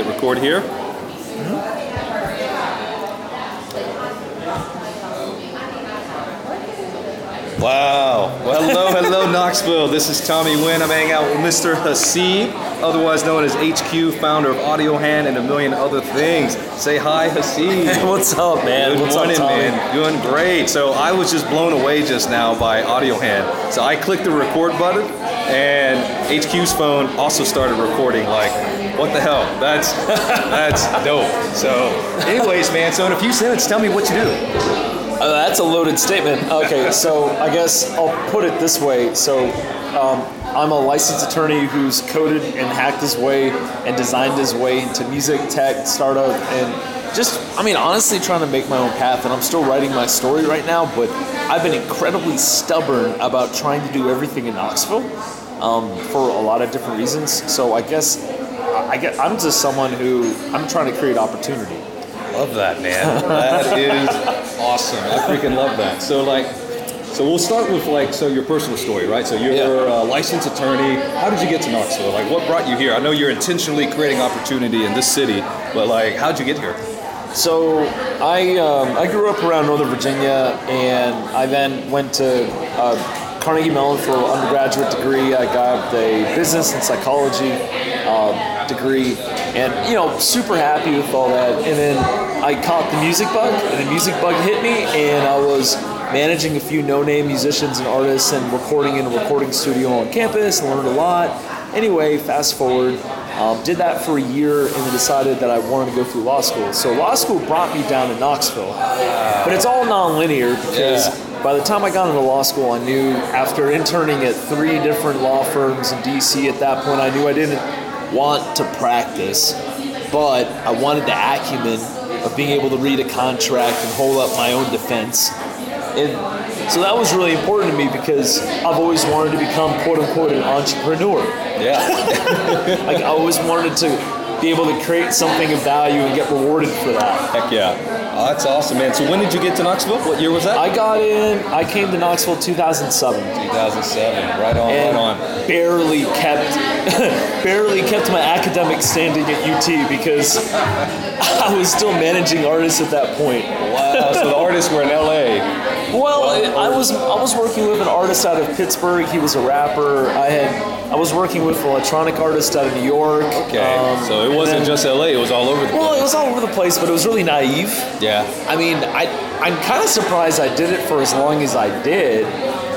Hit record here. Wow. Well, hello, hello, Knoxville. This is Tommy Wynn. I'm hanging out with Mr. Hasib, otherwise known as HQ, founder of Audio Hand and a million other things. Say hi, Hasib. What's up, man? Good What's morning, up, man. Doing great. So I was just blown away just now by Audio Hand. So I clicked the record button, and HQ's phone also started recording. Like, what the hell? That's that's dope. So, anyways, man. So in a few sentences, tell me what you do. Uh, that's a loaded statement. Okay, so I guess I'll put it this way. So um, I'm a licensed attorney who's coded and hacked his way and designed his way into music, tech, startup, and just, I mean, honestly trying to make my own path. And I'm still writing my story right now, but I've been incredibly stubborn about trying to do everything in Knoxville um, for a lot of different reasons. So I guess I get, I'm just someone who I'm trying to create opportunity. Love that, man. That is awesome. I freaking love that. So like, so we'll start with like, so your personal story, right? So you're Yeah. a licensed attorney. How did you get to Knoxville? Like, what brought you here? I know you're intentionally creating opportunity in this city, but like, how'd you get here? So I um, I grew up around Northern Virginia, and I then went to uh, Carnegie Mellon for an undergraduate degree. I got a business and psychology um, degree, and you know, super happy with all that. And then I caught the music bug, and the music bug hit me, and I was managing a few no-name musicians and artists, and recording in a recording studio on campus, and learned a lot. Anyway, fast forward. Um, did that for a year and then decided that I wanted to go through law school. So law school brought me down to Knoxville, but it's all non-linear because Yeah. by the time I got into law school, I knew after interning at three different law firms in DC at that point, I knew I didn't want to practice, but I wanted the acumen of being able to read a contract and hold up my own defense. And so that was really important to me because I've always wanted to become quote unquote an entrepreneur. Yeah. Like I always wanted to be able to create something of value and get rewarded for that. Heck yeah. Oh, that's awesome, man. So when did you get to Knoxville? What year was that? I got in. I came to Knoxville 2007 2007. Right on, and right on. barely kept barely kept my academic standing at UT because I was still managing artists at that point. Wow. So the artists were in LA. Well, I was I was working with an artist out of Pittsburgh. He was a rapper. I had I was working with an electronic artist out of New York. Okay. Um, so it wasn't then- just LA. It was all over the Well, it place. was all over the place, but it was really naive. Yeah. I mean, I I'm kind of surprised I did it for as long as I did.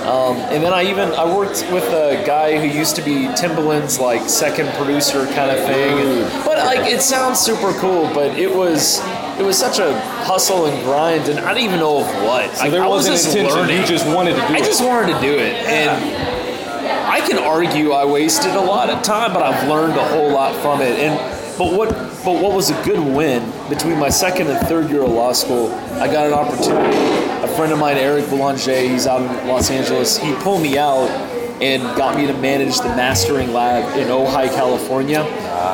Um, and then I even I worked with a guy who used to be Timbaland's like second producer kind of thing. And, but like it sounds super cool, but it was it was such a hustle and grind, and I didn't even know of what. So there I was wasn't just intention. learning. You just wanted to do I it. I just wanted to do it, and I can argue I wasted a lot of time, but I've learned a whole lot from it. And but what but what was a good win between my second and third year of law school? I got an opportunity. A friend of mine, Eric Boulanger, he's out in Los Angeles. He pulled me out and got me to manage the mastering lab in Ojai, California.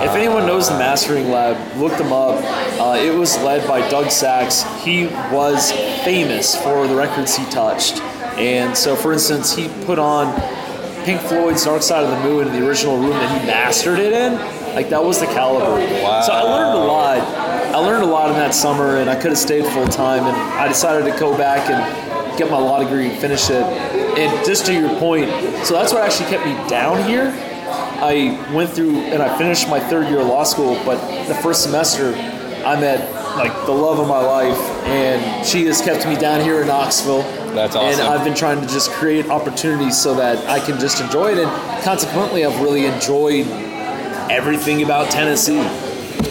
If anyone knows the mastering lab, look them up. Uh, it was led by Doug Sax. He was famous for the records he touched. And so, for instance, he put on Pink Floyd's Dark Side of the Moon in the original room that he mastered it in. Like that was the caliber. Wow. So I learned a lot. I learned a lot in that summer, and I could have stayed full time. And I decided to go back and get my law degree and finish it. And just to your point, so that's what actually kept me down here. I went through and I finished my third year of law school, but the first semester I met like the love of my life, and she has kept me down here in Knoxville. That's awesome. And. I've been trying to just create opportunities so that I can just enjoy it, and consequently, I've really enjoyed everything about Tennessee.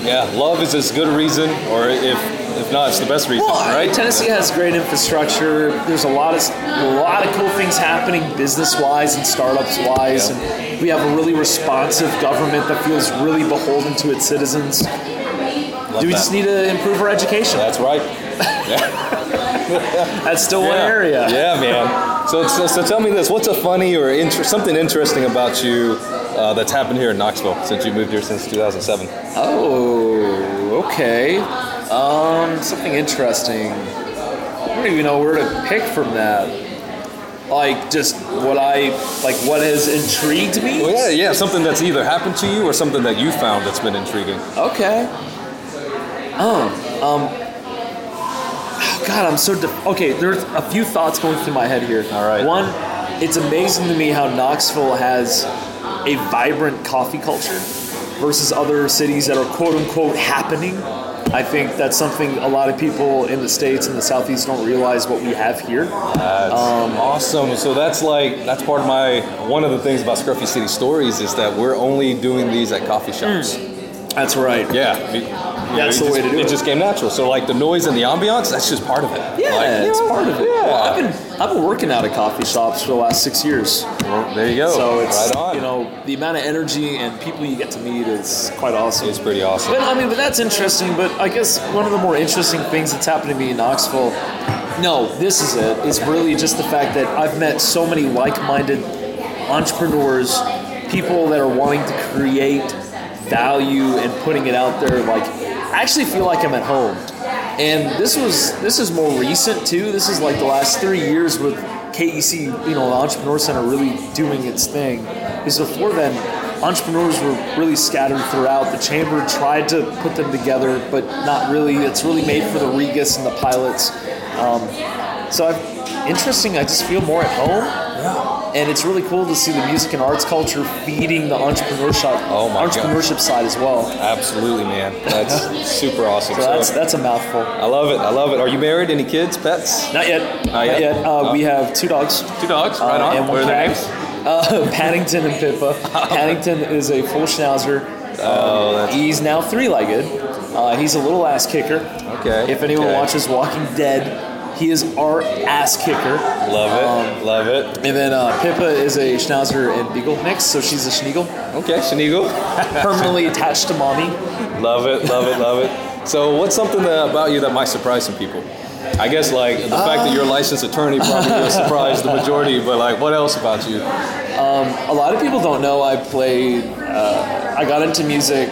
Yeah. Love is as good a reason, or if if not, it's the best reason, Well, right? Tennessee has great infrastructure. There's a lot of a lot of cool things happening business-wise and startups-wise, Yeah. and we have a really responsive government that feels really beholden to its citizens. Love Do we that. just need to improve our education? That's right. That's still one area. Yeah, man. So, so, so tell me this: What's a funny or inter- something interesting about you uh, that's happened here in Knoxville since you moved here since 2007? Oh, okay. Um, something interesting. I don't even know where to pick from that. like just what I like what has intrigued me. Well, yeah, yeah, something that's either happened to you or something that you found that's been intriguing. Okay. Oh, um. Oh God, I'm so okay. There's a few thoughts going through my head here. All right. One, it's amazing to me how Knoxville has a vibrant coffee culture versus other cities that are quote unquote happening. I think that's something a lot of people in the states and the southeast don't realize what we have here. That's um, awesome. So that's like that's part of my one of the things about Scruffy City Stories is that we're only doing these at coffee shops. That's right. Yeah, That's it the way just- to do it. it. just came natural. So like the noise and the ambiance, that's just part of it. Yeah, Like, it's yeah, part of it. Yeah. Well, I've been I've been working out at coffee shops for the last six years. Well, there you go. So it's right on. you know the amount of energy and people you get to meet is quite awesome. it's pretty awesome. But I mean, but that's interesting. But I guess one of the more interesting things that's happened to me in Knoxville, no, this is it. it. Is really just the fact that I've met so many like-minded entrepreneurs, people that are wanting to create value and putting it out there. Like, I actually feel like I'm at home. And this was this is more recent too. This is like the last three years with KEC, you know, the Entrepreneur Center really doing its thing. Because before then, entrepreneurs were really scattered throughout. The chamber tried to put them together, but not really. It's really made for the Regus and the pilots. Um, so I've, interesting. I just feel more at home. Yeah. And it's really cool to see the music and arts culture feeding the entrepreneurship, Oh my entrepreneurship side as well. Absolutely, man. That's super awesome. So that's that's a mouthful. I love it. I love it. Are you married? Any kids? Pets? Not yet. Not Not yet? yet. Uh, Oh. We have two dogs. Two dogs. Uh, Right on. and What are their names? Uh, Paddington and Pippa. Paddington is a full schnauzer. Oh, that's He's now three-legged. Uh, he's a little ass kicker. okay. If anyone okay. watches Walking Dead, he is our ass kicker. love it. Um, love it. And then uh, Pippa is a schnauzer and beagle mix, so she's a schneagle, Okay, Shanigo. permanently attached to mommy. love it. Love it. Love it. So, what's something that, about you that might surprise some people? I guess like the fact that you're a licensed attorney probably will surprise the majority, but like what else about you? A lot of people don't know I played. Uh, I got into music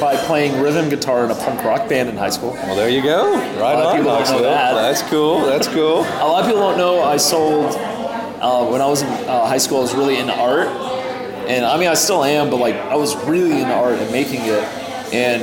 by playing rhythm guitar in a punk rock band in high school. Well, there you go. Right on, people don't know that. That's cool. That's cool. A lot of people don't know I sold uh, when I was in uh, high school. I was really into art, and I mean I still am, but like I was really into art and making it, and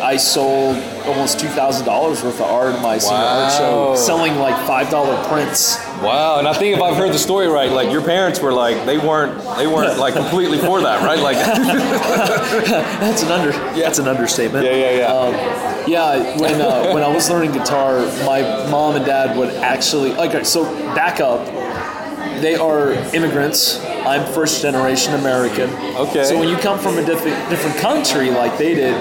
I sold almost two thousand dollars worth of art in my senior art show, selling like five dollar prints. Wow, and I think if I've heard the story right, like your parents were like they weren't they weren't like completely for that, right? Like That's an under. That's an understatement. Yeah, yeah, yeah. Um, yeah, when uh, when I was learning guitar, my mom and dad would actually like. So back up. They are immigrants. I'm first generation American. Okay. So when you come from a different different country like they did,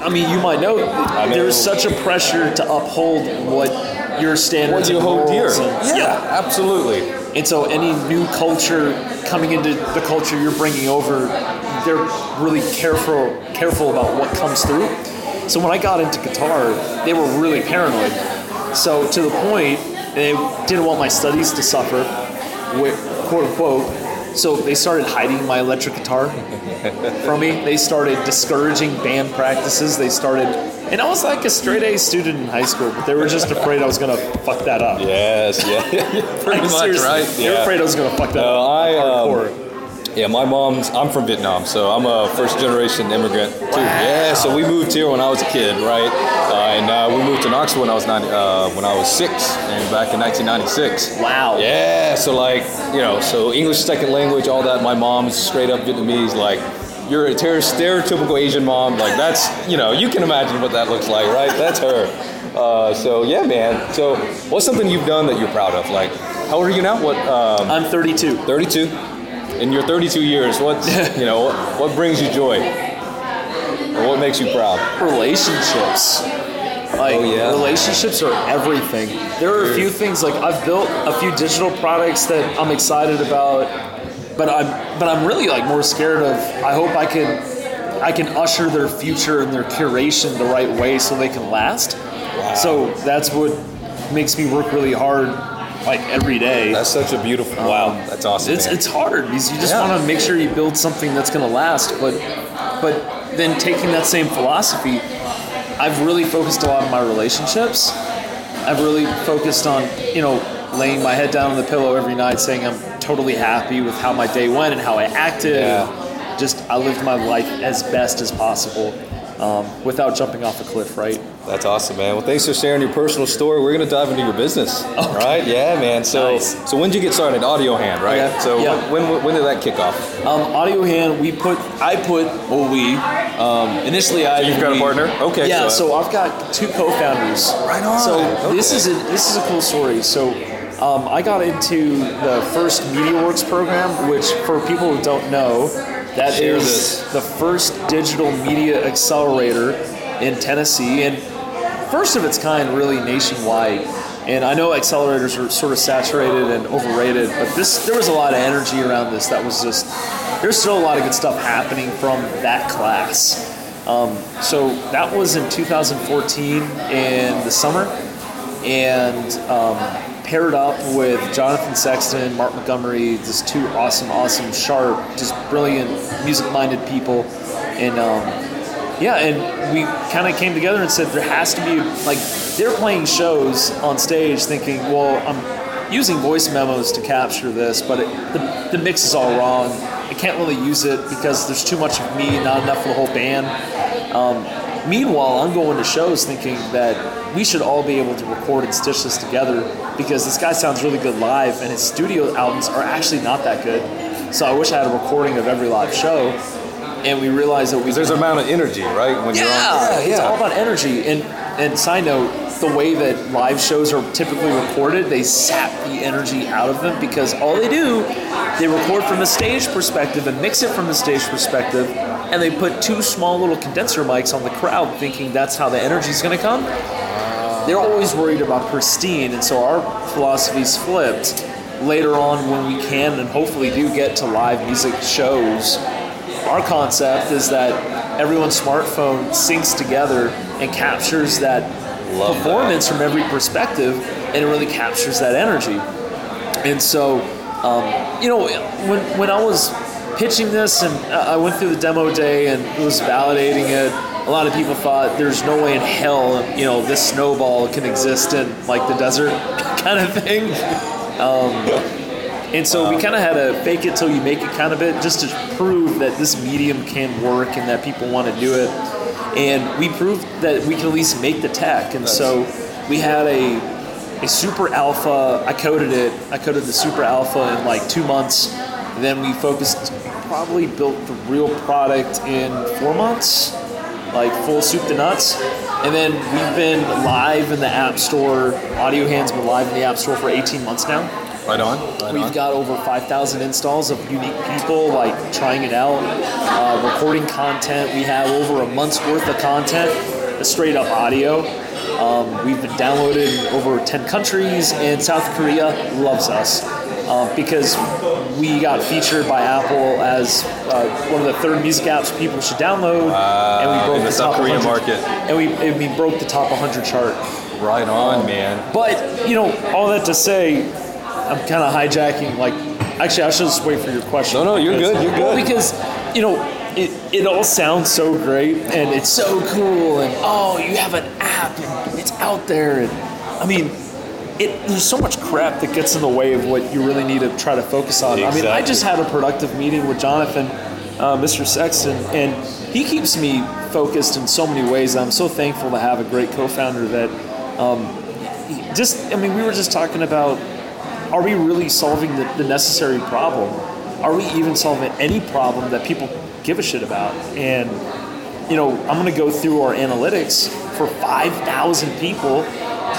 I mean, you might know, know. there's such a pressure to uphold what your standards what you hold dear. and- Yeah, absolutely. and so any new culture coming into the culture you're bringing over, they're really careful careful about what comes through. So when I got into guitar, they were really paranoid. So to the point, they didn't want my studies to suffer, quote unquote. So they started hiding my electric guitar from me. They started discouraging band practices. They started, and I was like a straight A student in high school, but they were just afraid I was gonna fuck that up. Yes, yeah, pretty Like, much, right? They were afraid I was gonna fuck that No, up. I, um, Hardcore. Yeah, my mom's. I'm from Vietnam, so I'm a first generation immigrant too. Yeah, so we moved here when I was a kid, right? Uh, and uh, we moved to Knoxville when I was 90, uh, when I was six, and back in 1996. Wow. Yeah, so like you know, so English second language, all that. My mom's straight up Vietnamese, like. You're a stereotypical Asian mom, like that's you know you can imagine what that looks like, right? That's her. Uh, so yeah, man. So what's something you've done that you're proud of? Like, how old are you now? What? Um, I'm 32. 32 in your 32 years what you know what, what brings you joy or what makes you proud Relationships. Like Oh, yeah. relationships are everything. There are a few things like I've built a few digital products that I'm excited about, but I'm but I'm really like more scared of. I hope I can I can usher their future and their curation the right way so they can last. So that's what makes me work really hard, like every day. that's such a beautiful wow that's awesome It's man. it's hard because you just Yeah. want to make sure you build something that's going to last. But but then taking that same philosophy, I've really focused a lot on my relationships. I've really focused on you know laying my head down on the pillow every night saying I'm totally happy with how my day went and how I acted. Yeah. Just I lived my life as best as possible um, without jumping off a cliff, right? That's awesome, man. Well, thanks for sharing your personal story. We're gonna dive into your business, all right? Yeah, man. So, Nice. so when did you get started? Audio Hand, right? Yeah. So Yeah. when, when when did that kick off? Um, Audio Hand, we put, I put, well, we, um, initially I. you've got a partner? Okay, Yeah, so- so, I've got two co-founders. Right on, So this is a, this is a cool story. So um, I got into the first MediaWorks program, which for people who don't know, that is Share this. the first digital media accelerator in Tennessee and first of its kind really nationwide. And I know accelerators are sort of saturated and overrated, but this there was a lot of energy around this that was just there's still a lot of good stuff happening from that class. Um, so that was in 2014 in the summer, and um, paired up with Jonathan Sexton, Mark Montgomery, just two awesome, awesome, sharp, just brilliant, music-minded people, and um, yeah, and we kind of came together and said there has to be like they're playing shows on stage, thinking, well, I'm using voice memos to capture this, but it, the the mix is all wrong. I can't really use it because there's too much of me, not enough for the whole band. Um, meanwhile, I'm going to shows thinking that we should all be able to record and stitch this together because this guy sounds really good live, and his studio albums are actually not that good. So I wish I had a recording of every live show. And we realized that we There's an amount of energy, right? When you're yeah, on. it's all about energy. And and side note, the way that live shows are typically recorded, they sap the energy out of them because all they do, they record from the stage perspective and mix it from the stage perspective, and they put two small little condenser mics on the crowd, thinking that's how the energy is going to come. They're always worried about pristine, and so our philosophy's flipped. Later on, when we can and hopefully do get to live music shows, our concept is that everyone's smartphone syncs together and captures that Love performance from every perspective, and it really captures that energy. And so, um, you know, when when I was pitching this and I went through the demo day and was validating it, a lot of people thought there's no way in hell, you know, this snowball can exist in like the desert kind of thing. Um, and so we kind of had a fake it till you make it kind of bit just to prove that this medium can work and that people want to do it. And we proved that we can at least make the tech. And so we had a, a super alpha. I coded it. I coded the super alpha in like two months. Then we focused, probably built the real product in four months, like full soup to nuts. And then we've been live in the App Store. Audio Hand's been live in the App Store for 18 months now. Right on. Right We've on. got over 5,000 installs of unique people like trying it out, uh, recording content. We have over a month's worth of content, straight up audio. Um, we've been downloaded in over 10 countries, and South Korea loves us uh, because we got featured by Apple as uh, one of the third music apps people should download, and we broke the the, South top Korean 100 market. and we and we broke the top 100 chart. Right on, man. But you know, all that to say, I'm kind of hijacking. Like, actually, I should just wait for your question. No, no, you're good, you're Well, good. because you know, it it all sounds so great and it's so cool, and oh, you have an app and it's out there, and I mean. It, there's so much crap that gets in the way of what you really need to try to focus on. I mean, I just had a productive meeting with Jonathan, uh, Mr. Sexton, and he keeps me focused in so many ways. I'm so thankful to have a great co-founder that just i mean we were just talking about are we really solving the, the necessary problem are we even solving any problem that people give a shit about and you know i'm going to go through our analytics for 5000 people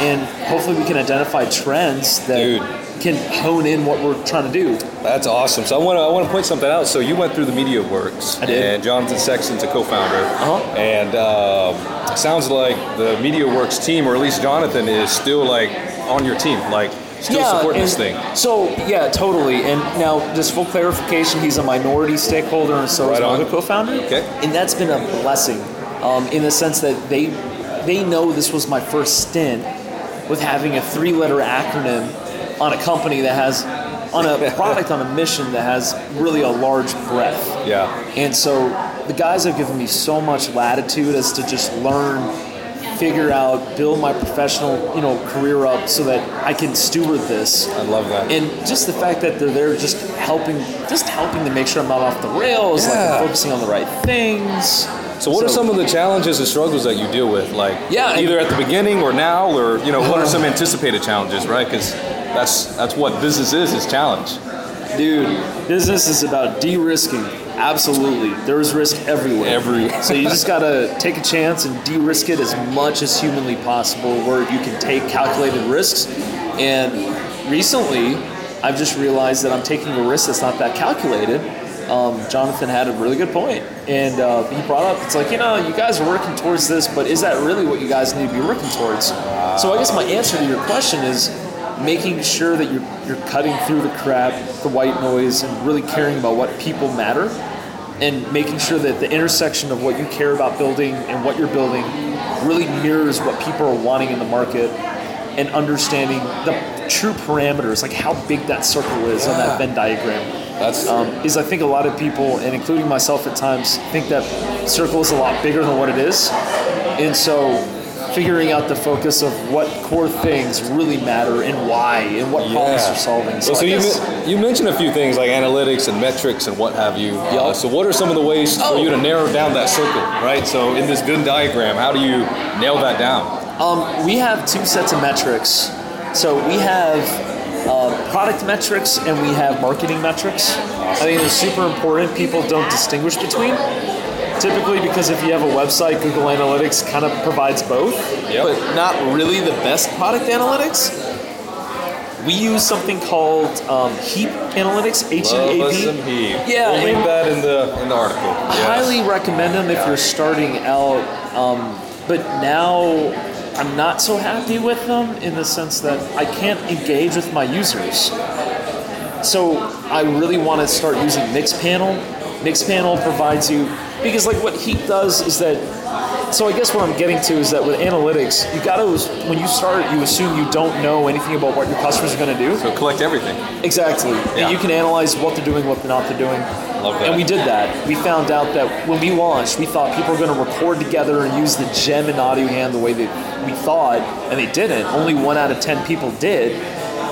and hopefully we can identify trends that Dude. can hone in what we're trying to do That's awesome. So I want to I want to point something out. So you went through the Media Works, I did. and Jonathan Sexton's a co-founder. Uh-huh. And um, sounds like the Media Works team, or at least Jonathan, is still like on your team, like still supporting this thing. So yeah, totally. And now, just full clarification, he's a minority stakeholder, and so is Right my on. other co-founder. Okay. And that's been a blessing, um, in the sense that they they know this was my first stint with having a three-letter acronym on a company that has on a product on a mission that has really a large breadth. Yeah. And so the guys have given me so much latitude as to just learn figure out, build my professional, you know, career up so that I can steward this. I love that. And just the fact that they're there, just helping, just helping to make sure I'm not off the rails, like I'm focusing on the right things. So what are some of the challenges and struggles that you deal with? Like Yeah, either at the beginning or now, or you know, what are some anticipated challenges, right? Because that's that's what business is, is challenge. Dude, business is about de-risking. Absolutely, there's risk everywhere. Every- so you just gotta take a chance and de-risk it as much as humanly possible, where you can take calculated risks. And recently, I've just realized that I'm taking a risk that's not that calculated. Um, Jonathan had a really good point, and uh, he brought up it's like you know you guys are working towards this, but is that really what you guys need to be working towards? So I guess my answer to your question is making sure that you're you're cutting through the crap, the white noise, and really caring about what people matter, and making sure that the intersection of what you care about building and what you're building really mirrors what people are wanting in the market, and understanding the true parameters, like how big that circle is on that Venn diagram. That's Um, is I think a lot of people, and including myself at times, think that circle is a lot bigger than what it is, and so figuring out the focus of what core things really matter and why and what problems you're solving. So, Well, so you, you mentioned a few things like analytics and metrics and what have you. Uh, so what are some of the ways Oh. for you to narrow down that circle, right? So in this Venn diagram, how do you nail that down? Um, we have two sets of metrics. So we have uh, product metrics and we have marketing metrics. I think they're super important. People don't distinguish between. Typically, because if you have a website, Google Analytics kind of provides both, Yep. but not really the best product analytics. We use something called um, Heap Analytics, H E A Love us some P. Yeah, we'll link that in the in the article. Yes. Highly recommend them if you're starting out. Um, but now I'm not so happy with them in the sense that I can't engage with my users. So I really want to start using Mixpanel. Mixpanel provides you because like what Heap does is that. So I guess what I'm getting to is that with analytics, you got to when you start, you assume you don't know anything about what your customers are going to do. So collect everything. Exactly. Yeah. And you can analyze what they're doing, what they're not they're doing. Love that. And we did that. We found out that when we launched, we thought people were going to record together and use the gem and audio hand the way that we thought, and they didn't. Only one out of ten people did.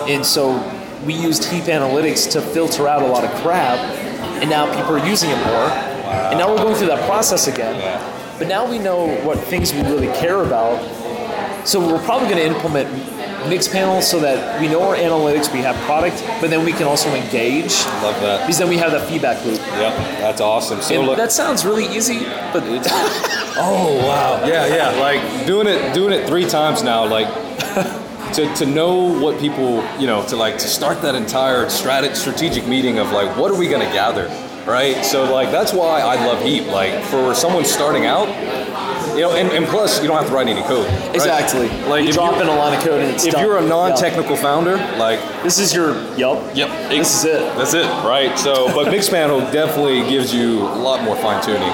And so we used Heap Analytics to filter out a lot of crap, and now people are using it more. And now we're going through that process again. Yeah. But now we know what things we really care about. So we're probably going to implement Mixpanels so that we know our analytics, we have product, but then we can also engage Love that. because then we have that feedback loop. Yep, that's awesome. So look, that sounds really easy, but Oh wow! Yeah, yeah. Like doing it, doing it three times now. Like to, to know what people, you know, to like to start that entire strategic meeting of like, what are we gonna gather, right? So like that's why I love Heap. Like for someone starting out, you know, and, and plus you don't have to write any code. right? exactly. Like you if drop in a line of code and it's If done. you're a non-technical founder, like this is your yup. Yep. This is it. That's it, right? So, but Mixpanel definitely gives you a lot more fine tuning.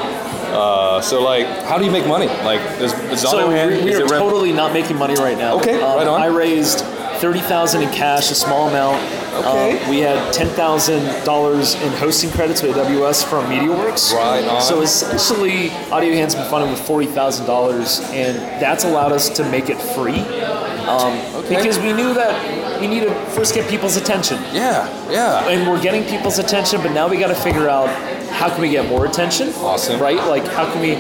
Uh, so, like, how do you make money? Like, does, does So we, we is are rep- totally not making money right now. Okay, Um, right on. I raised thirty thousand in cash, a small amount. Okay. Um, we had ten thousand dollars in hosting credits with AWS from MediaWorks. Right on. So essentially, AudioHand's been funded with forty thousand dollars, and that's allowed us to make it free. Um, Okay. Because we knew that we need to first get people's attention Yeah, yeah. and we're getting people's attention, but now we got to figure out how can we get more attention? Awesome. Right? Like how can we?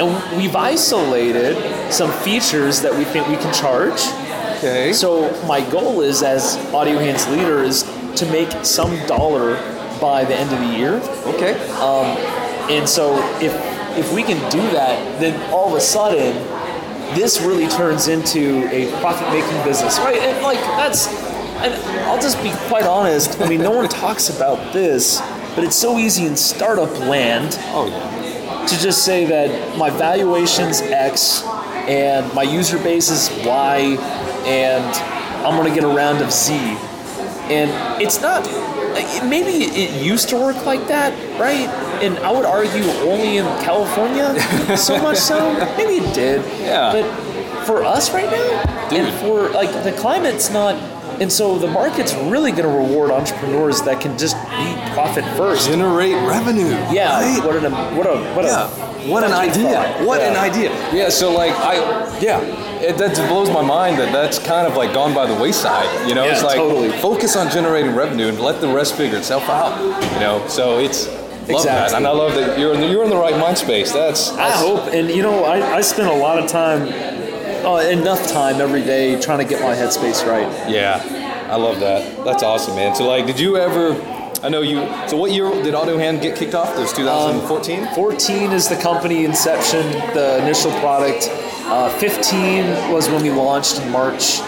And we've isolated some features that we think we can charge. Okay. So my goal is, as Audio Hands leader, is to make some dollar by the end of the year. okay. Um, and so if if we can do that, then all of a sudden, this really turns into a profit-making business, right? And like that's, and I'll just be quite honest. I mean, no one talks about this, but it's so easy in startup land oh yeah. to just say that my valuation's X and my user base is Y and I'm gonna get a round of Z. And it's not, maybe it used to work like that, right? And I would argue only in California, so much so. Maybe it did. Yeah. But for us right now, and for like the climate's not And so the market's really going to reward entrepreneurs that can just be profit first. Generate revenue. Yeah. right? What an what a what Yeah. a What an idea. thought. What an idea. Yeah, so like I yeah. It, that blows my mind that that's kind of like gone by the wayside. You know, Yeah, it's like totally. focus on generating revenue and let the rest figure itself out. You know, so it's love that, Exactly. and I love that you're in the, you're in the right mind space. That's, I hope, and you know, I, I spend a lot of time, uh, enough time every day trying to get my headspace right. Yeah, I love that. That's awesome, man. So, like, did you ever? I know you. So, what year did Audio Hand get kicked off? It was 2014. 14 is the company inception, the initial product. Uh, 15 was when we launched in March.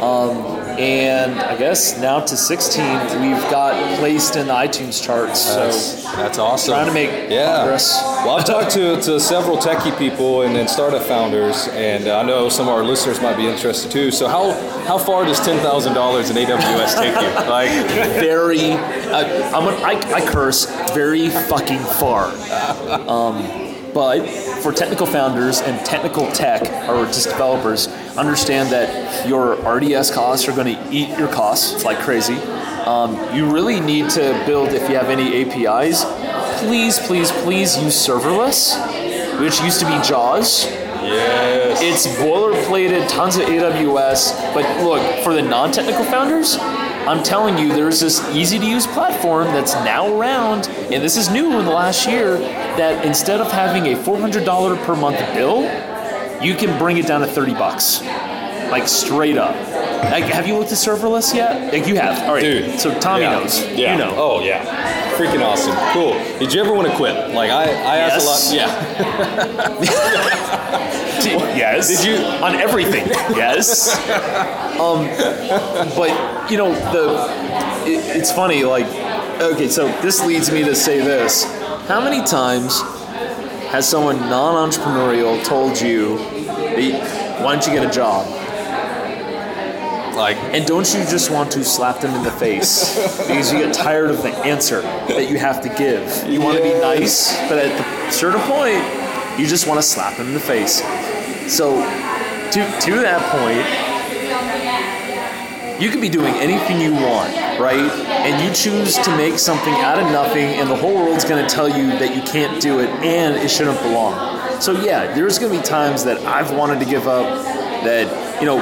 Um, and I guess now to 16, we've got placed in the iTunes charts. That's, so that's awesome. trying to make yeah. progress. Well, I've talked to, to several techie people and then startup founders, and I know some of our listeners might be interested too. So, how how far does ten thousand dollars in AWS take you? Like, very, uh, I'm a, I, I curse, very fucking far. Um, but for technical founders and technical tech or just developers, understand that your RDS costs are going to eat your costs like crazy. Um, you really need to build, if you have any APIs, please, please, please use serverless, which used to be JAWS. yes. It's boilerplated, tons of AWS. But look, for the non technical founders, I'm telling you, there's this easy to use platform that's now around, and this is new in the last year, that instead of having a $400 per month bill, you can bring it down to 30 bucks. Like straight up. Like, have you looked at serverless yet? Like you have. All right. Dude. So Tommy Yeah. knows. Yeah. You know. Oh yeah. Freaking awesome. Cool. Did you ever want to quit? Like I, I asked Yes. a lot. Yeah. yes. Did you- on everything? yes. Um, but you know the it, it's funny. Like, okay, so this leads me to say this: How many times has someone non-entrepreneurial told you, "Hey, "Why don't you get a job?" Like And don't you just want to slap them in the face because you get tired of the answer that you have to give? You want to be nice, but at a certain point, you just want to slap them in the face. So, to, to that point, you could be doing anything you want, right? And you choose to make something out of nothing, and the whole world's going to tell you that you can't do it and it shouldn't belong. So, yeah, there's going to be times that I've wanted to give up, that, you know,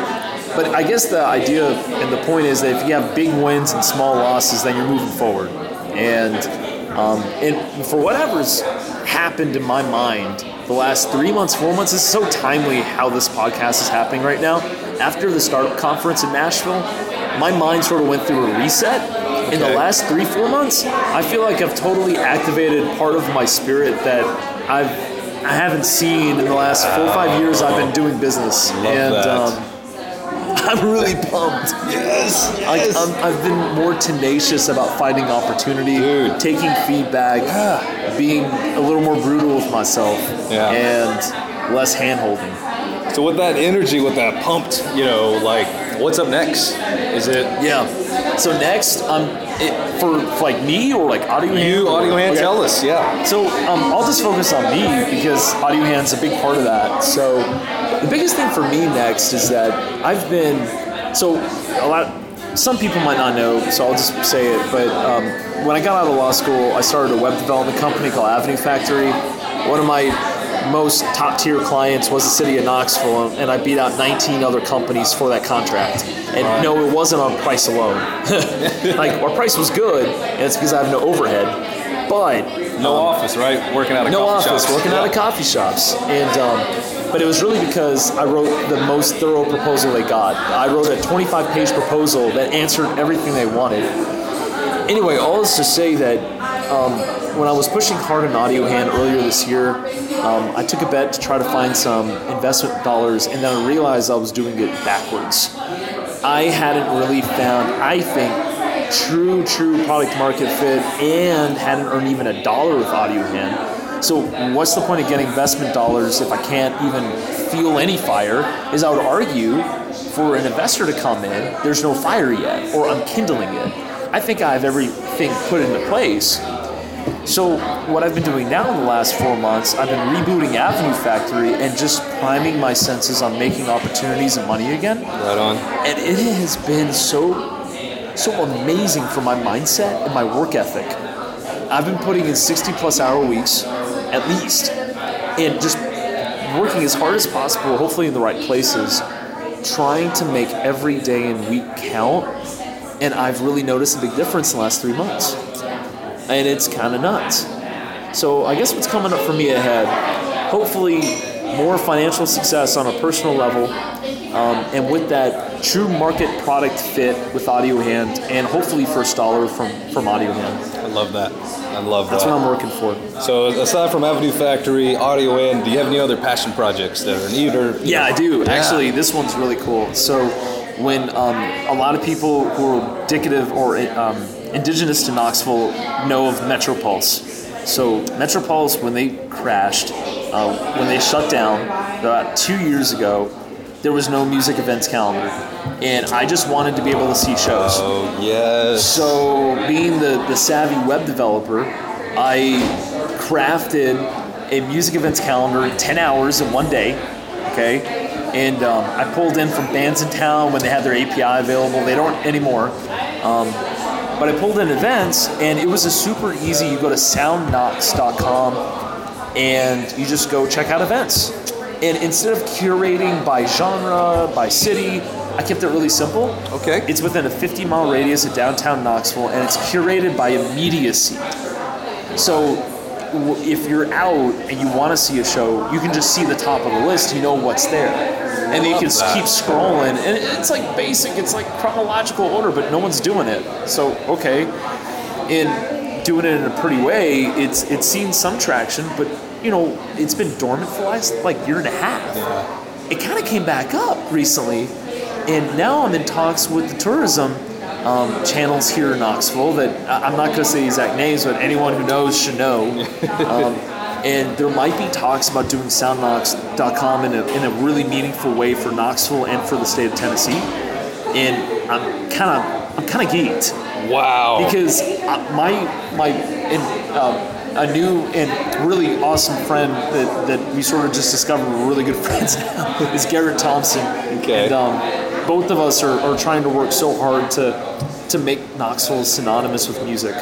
but I guess the idea and the point is that if you have big wins and small losses, then you're moving forward. And um, and for whatever's happened in my mind the last three months, four months, it's so timely how this podcast is happening right now. After the startup conference in Nashville, my mind sort of went through a reset. In the last three, four months, I feel like I've totally activated part of my spirit that I've I haven't seen in the last four or five years I've been doing business. and that. Um, I'm really pumped. yes, Like I'm, I've been more tenacious about finding opportunity, Dude. taking feedback, being a little more brutal with myself, Yeah. and less hand holding. So with that energy, with that pumped, you know, like what's up next? Is it Yeah. So next, um, it, for, like me or like audio hand? you, Audio Hand? Okay. Tell us, yeah. So um, I'll just focus on me because audio hand's a big part of that. So the biggest thing for me next is that I've been so a lot. Some people might not know, so I'll just say it. But um, when I got out of law school, I started a web development company called Avenue Factory. One of my most top tier clients was the city of Knoxville, and I beat out 19 other companies for that contract. And no, it wasn't on price alone. like our price was good, and it's because I have no overhead. But No office, right? Working out of no coffee office, shops. working out of coffee shops, and um, but it was really because I wrote the most thorough proposal they got. I wrote a 25-page proposal that answered everything they wanted. Anyway, all this to say that um, when I was pushing hard on Audio Hand earlier this year, um, I took a bet to try to find some investment dollars, and then I realized I was doing it backwards. I hadn't really found, I think, true, true product market fit and hadn't earned even a dollar with Audio Hand. So, what's the point of getting investment dollars if I can't even feel any fire? Is I would argue for an investor to come in, there's no fire yet, or I'm kindling it. I think I have everything put into place. So what I've been doing now in the last four months, I've been rebooting Avenue Factory and just priming my senses on making opportunities and money again. Right on. And it has been so so amazing for my mindset and my work ethic. I've been putting in 60 plus hour weeks, at least, and just working as hard as possible, hopefully in the right places, trying to make every day and week count. And I've really noticed a big difference in the last three months. And it's kind of nuts. So I guess what's coming up for me ahead, hopefully more financial success on a personal level, um, and with that true market product fit with Audio Hand, and hopefully first dollar from from Audio Hand. I love that. I love That's that. That's what I'm working for. So aside from Avenue Factory, Audio Hand, do you have any other passion projects that are either? Yeah, I do. Actually, this one's really cool. So, when um, a lot of people who are indicative or um, indigenous to Knoxville know of Metropulse. So, Metropulse, when they crashed, uh, when they shut down about two years ago, there was no music events calendar, and I just wanted to be able to see shows. Oh yes. So, being the, the savvy web developer, I crafted a music events calendar in 10 hours in one day. Okay. And um, I pulled in from Bandsintown when they had their API available. They don't anymore. Um, but I pulled in events, and it was a super easy. You go to soundknox.com and you just go check out events. And instead of curating by genre, by city, I kept it really simple. Okay. It's within a 50 mile radius of downtown Knoxville, and it's curated by immediacy. So if you're out and you want to see a show, you can just see the top of the list. You know what's there, and you can that. keep scrolling. And it's like basic. It's like chronological order, but no one's doing it. So okay, in doing it in a pretty way, it's it's seen some traction, but you know it's been dormant for the last like year and a half. It kind of came back up recently, and now I'm in talks with the tourism um, channels here in Knoxville that I- I'm not going to say exact names, but anyone who knows should know. Um, and there might be talks about doing soundknox.com in a, in a really meaningful way for Knoxville and for the state of Tennessee. And I'm kind of I'm kind of geeked Wow. because uh, my my and, um, a new and really awesome friend that, that we sort of just discovered we're really good friends now is Garrett Thompson. Okay. And um, both of us are, are trying to work so hard to to make Knoxville synonymous with music.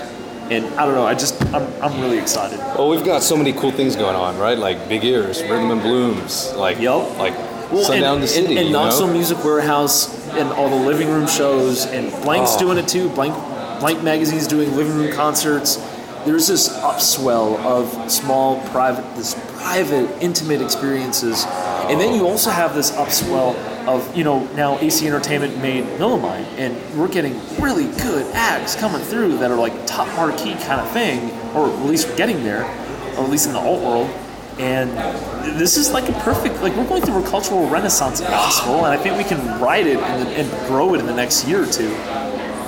And I don't know, I just I'm, I'm really excited. well, we've got so many cool things going on, right? Like Big Ears, Rhythm and Blooms, like yep. like Well, Sundown and, the City. and, and you know? Knoxville Music Warehouse and all the living room shows and Blank's Oh. doing it too. Blank Blank Magazine's doing living room concerts. There's this upswell of small private this private intimate experiences. And then you also have this upswell of, you know, now AC Entertainment made Mill & Mine and we're getting really good acts coming through that are like top marquee kind of thing, or at least we're getting there, or at least in the alt world. And this is like a perfect, like we're going through a cultural renaissance Knoxville, and I think we can ride it and, and grow it in the next year or two.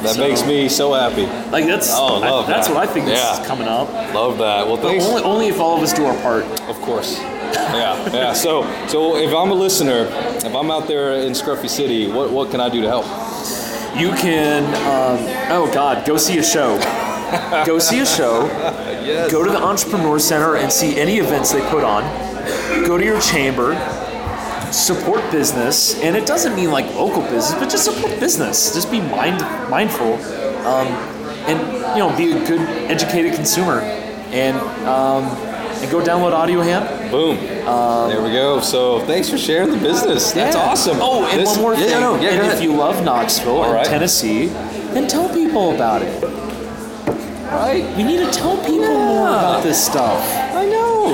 that so- makes me so happy. Like that's, Oh, I- love that's that. what I think Yeah. is coming up. Love that. Well, thanks. only, only if all of us do our part. Of course. Yeah, yeah. So, so if I'm a listener, if I'm out there in Scruffy City, what, what can I do to help? You can, um, oh God, go see a show. go see a show. Yes. Go to the Entrepreneur Center and see any events they put on. Go to your chamber. Support business, and it doesn't mean like local business, but just support business. Just be mind mindful, um, and you know, be a good, educated consumer, and um, and go download Audio Hand. Boom. Um, there we go. So thanks for sharing the business. That's Yeah. awesome. Oh, and This- one more yeah, thing. no, yeah, and if ahead. you love Knoxville and right. Tennessee, then tell people about it. right. We need to tell people more about this stuff. I know.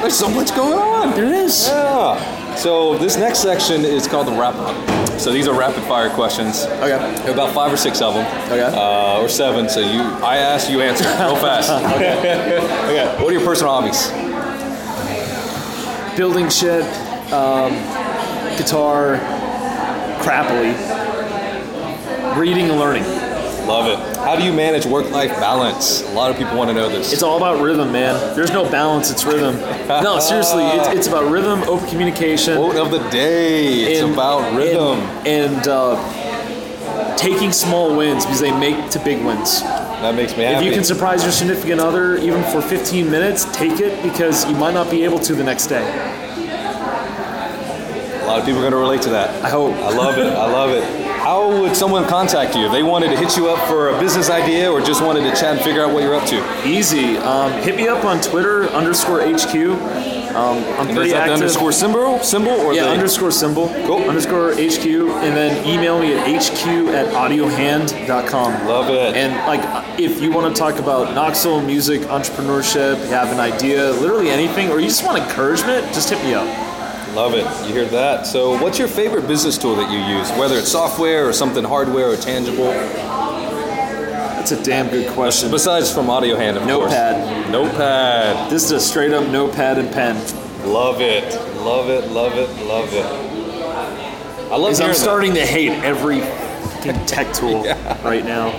There's so much going on. There is. Yeah. So this next section is called the wrap up. So these are rapid fire questions. Okay. About five or six of them. Okay. Uh, or seven. So you, I ask, you answer, real fast. okay. okay. What are your personal hobbies? Building shit, um, guitar, crappily, reading and learning. Love it. How do you manage work-life balance? A lot of people want to know this. It's all about rhythm, man. There's no balance, it's rhythm. No, seriously, it's, it's about rhythm, open communication. Quote of the day. It's and- about rhythm. And, and uh, taking small wins because they make to big wins. that makes me happy. If you can surprise your significant other even for 15 minutes, take it because you might not be able to the next day. A lot of people are going to relate to that. I hope. I love it. I love it. how would someone contact you if they wanted to hit you up for a business idea or just wanted to chat and figure out what you're up to? Easy. Um, hit me up on Twitter underscore HQ. Um, I'm And pretty is that the active. underscore symbol, symbol, or yeah, the underscore symbol. Cool. Underscore HQ, and then email me at hq at audiohand.com. Love it. And like, if you want to talk about Knoxville music, entrepreneurship, you have an idea, literally anything, or you just want encouragement, just hit me up. Love it. You hear that? So, what's your favorite business tool that you use? Whether it's software or something hardware or tangible, That's a damn good question. besides from Audio Hand, of Notepad. course. Notepad. Notepad. This is a straight up notepad and pen. Love it. Love it. Love it. Love it. I love. Because I'm that. starting to hate every tech tool right now.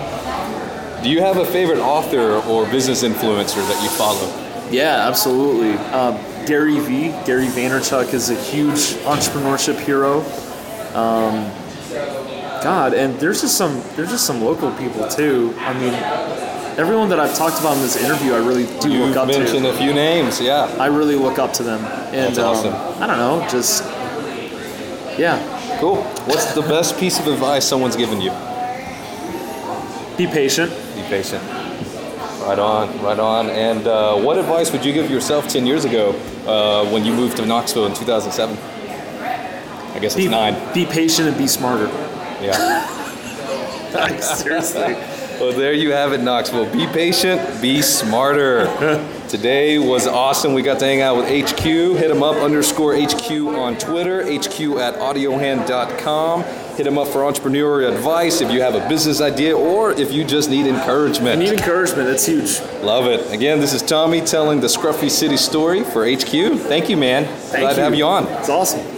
Do you have a favorite author or business influencer that you follow? Yeah, absolutely. Um, Gary V, Gary Vaynerchuk is a huge entrepreneurship hero. Um, God, and there's just some there's just some local people too. I mean, everyone that I've talked about in this interview, I really do You look up mentioned to. a few names, yeah. I really look up to them, and That's awesome. um, I don't know, just yeah, Cool. What's the best piece of advice someone's given you? be patient. Be patient. Right on, right on. And uh, what advice would you give yourself 10 years ago uh, when you moved to Knoxville in 2007? I guess it's Be, nine. be patient and be smarter. Yeah. Like, seriously. Well, there you have it, Knoxville. Be patient, be smarter. Today was awesome. We got to hang out with HQ. Hit him up underscore HQ on Twitter, HQ at audiohand.com. Hit him up for entrepreneurial advice if you have a business idea or if you just need encouragement. Need encouragement. That's huge. Love it. Again, this is Tommy telling the Scruffy City story for HQ. Thank you, man. Thank Glad you. to have you on. It's awesome.